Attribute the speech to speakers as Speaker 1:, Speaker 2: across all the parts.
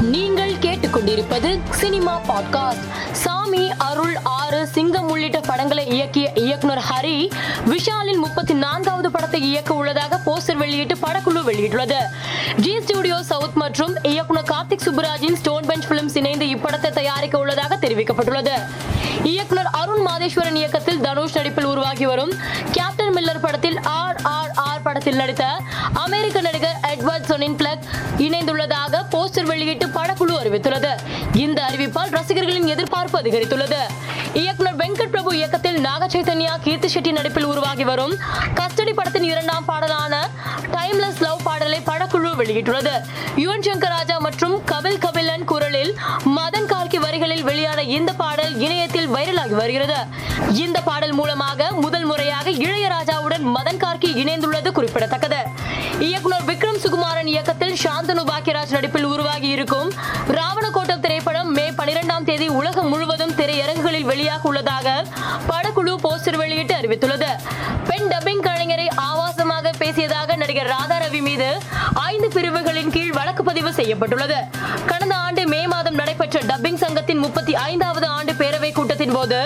Speaker 1: நீங்கள் கேட்டுக்கொண்டிருப்பது cinema podcast. சாமி அருள் ஆறு சிங்கம் உள்ளிட்ட படங்களை இயக்கிய இயக்குனர் ஹரி விஷாலின் முப்பத்தி நான்காவது படத்தை இயக்க உள்ளதாக போஸ்டர் வெளியிட்டு படக்குழு வெளியிட்டுள்ளது. ஜி ஸ்டுடியோ சவுத் மற்றும் இயக்குனர் கார்த்திக் சுப்புராஜின் ஸ்டோன் பெஞ்ச் பிலிம்ஸ் இணைந்து இப்படத்தை தயாரிக்க உள்ளதாக தெரிவிக்கப்பட்டுள்ளது. இயக்குனர் அருண் மாதேஸ்வரன் இயக்கத்தில் தனுஷ் நடிப்பில் உருவாகி வரும் கேப்டன் மில்லர் படத்தில் ஆர் ஆர் ஆர் படத்தில் நடித்த அமெரிக்க நடிகர் எட்வர்ட் சொனின் இணைந்துள்ளதாக போஸ்டர் வெளியிட்டு படக்குழு அறிவித்துள்ளது. இந்த அறிவிப்பால் ரசிகர்களின் எதிர்பார்ப்பு அதிகரித்துள்ளது. இயக்குனர் வெங்கட் பிரபு இயக்கத்தில் நாக சைத்தன்யா கீர்த்தி செட்டி நடிப்பில் உருவாகி வரும் கஸ்டடி படத்தின் இரண்டாம் பாடலான டைம்லெஸ் லவ் பாடலை படக்குழு வெளியிட்டுள்ளது. யுவன் சங்கர் ராஜா மற்றும் கபில் கபிலன் குரலில் மதன் கார்கி வரிகளில் வெளியான இந்த பாடல் இணையத்தில் வைரலாகி வருகிறது. இந்த பாடல் மூலமாக முதல் முறையாக இளையராஜாவுடன் மதன் கார்கி இணைந்துள்ளது குறிப்பிடத்தக்கது. இயக்குனர் குமாரன் இயக்கத்தில் சாந்தனு பாக்கியராஜ் நடிப்பில் உருவாகி இருக்கும் ராவணக்கோட்டம் திரைப்படம் மே பனிரெண்டாம் தேதி உலகம் முழுவதும் திரையரங்குகளில் வெளியாக உள்ளதாக படக்குழு போஸ்டர் வெளியிட்டு அறிவித்துள்ளது. பெண் டப்பிங் கலைஞரை ஆபாசமாக பேசியதாக நடிகர் ராதா ரவி மீது ஐந்து பிரிவுகளின் கீழ் வழக்கு பதிவு செய்யப்பட்டுள்ளது. கடந்த ஆண்டு மே மாதம் நடைபெற்ற டப்பிங் சங்கத்தின் முப்பத்தி ஐந்தாவது போது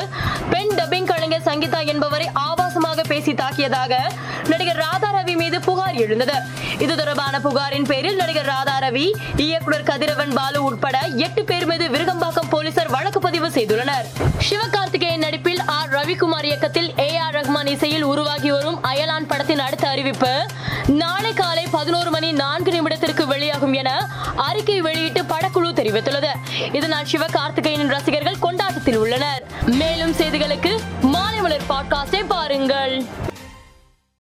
Speaker 1: பெண் டப்பிங் கலைஞர் சங்கீதா என்பவரை ஆபாசமாக பேசி தாக்கியதாக நடிகர் ராதா ரவி மீது புகார் எழுந்தது. இது தொடர்பான புகாரின் பேரில் நடிகர் ராதா ரவி இயக்குனர் கதிரவன் பாலு உட்பட எட்டு பேர் மீது விருகம்பாக்கம் போலீசார் வழக்கு பதிவு செய்துள்ளனர். சிவகார்த்திகேயன் நடிப்பில் ஆர். ரவிக்குமார் இயக்கத்தில் ஏ. ஆர். ரஹ்மான் இசையில் உருவாகி வரும் அயலான் படத்தின் அடுத்த அறிவிப்பு நாளை காலை பதினோரு மணி நான்கு நிமிடத்திற்கு வெளியாகும் என அறிக்கை வெளியிட்டு படக்குழு தெரிவித்துள்ளது. இதனால் சிவகார்த்திகேயனின் ரசிகர்கள் கொண்டாட்டத்தில் உள்ளனர். பாட்காஸ்டை பாருங்கள்.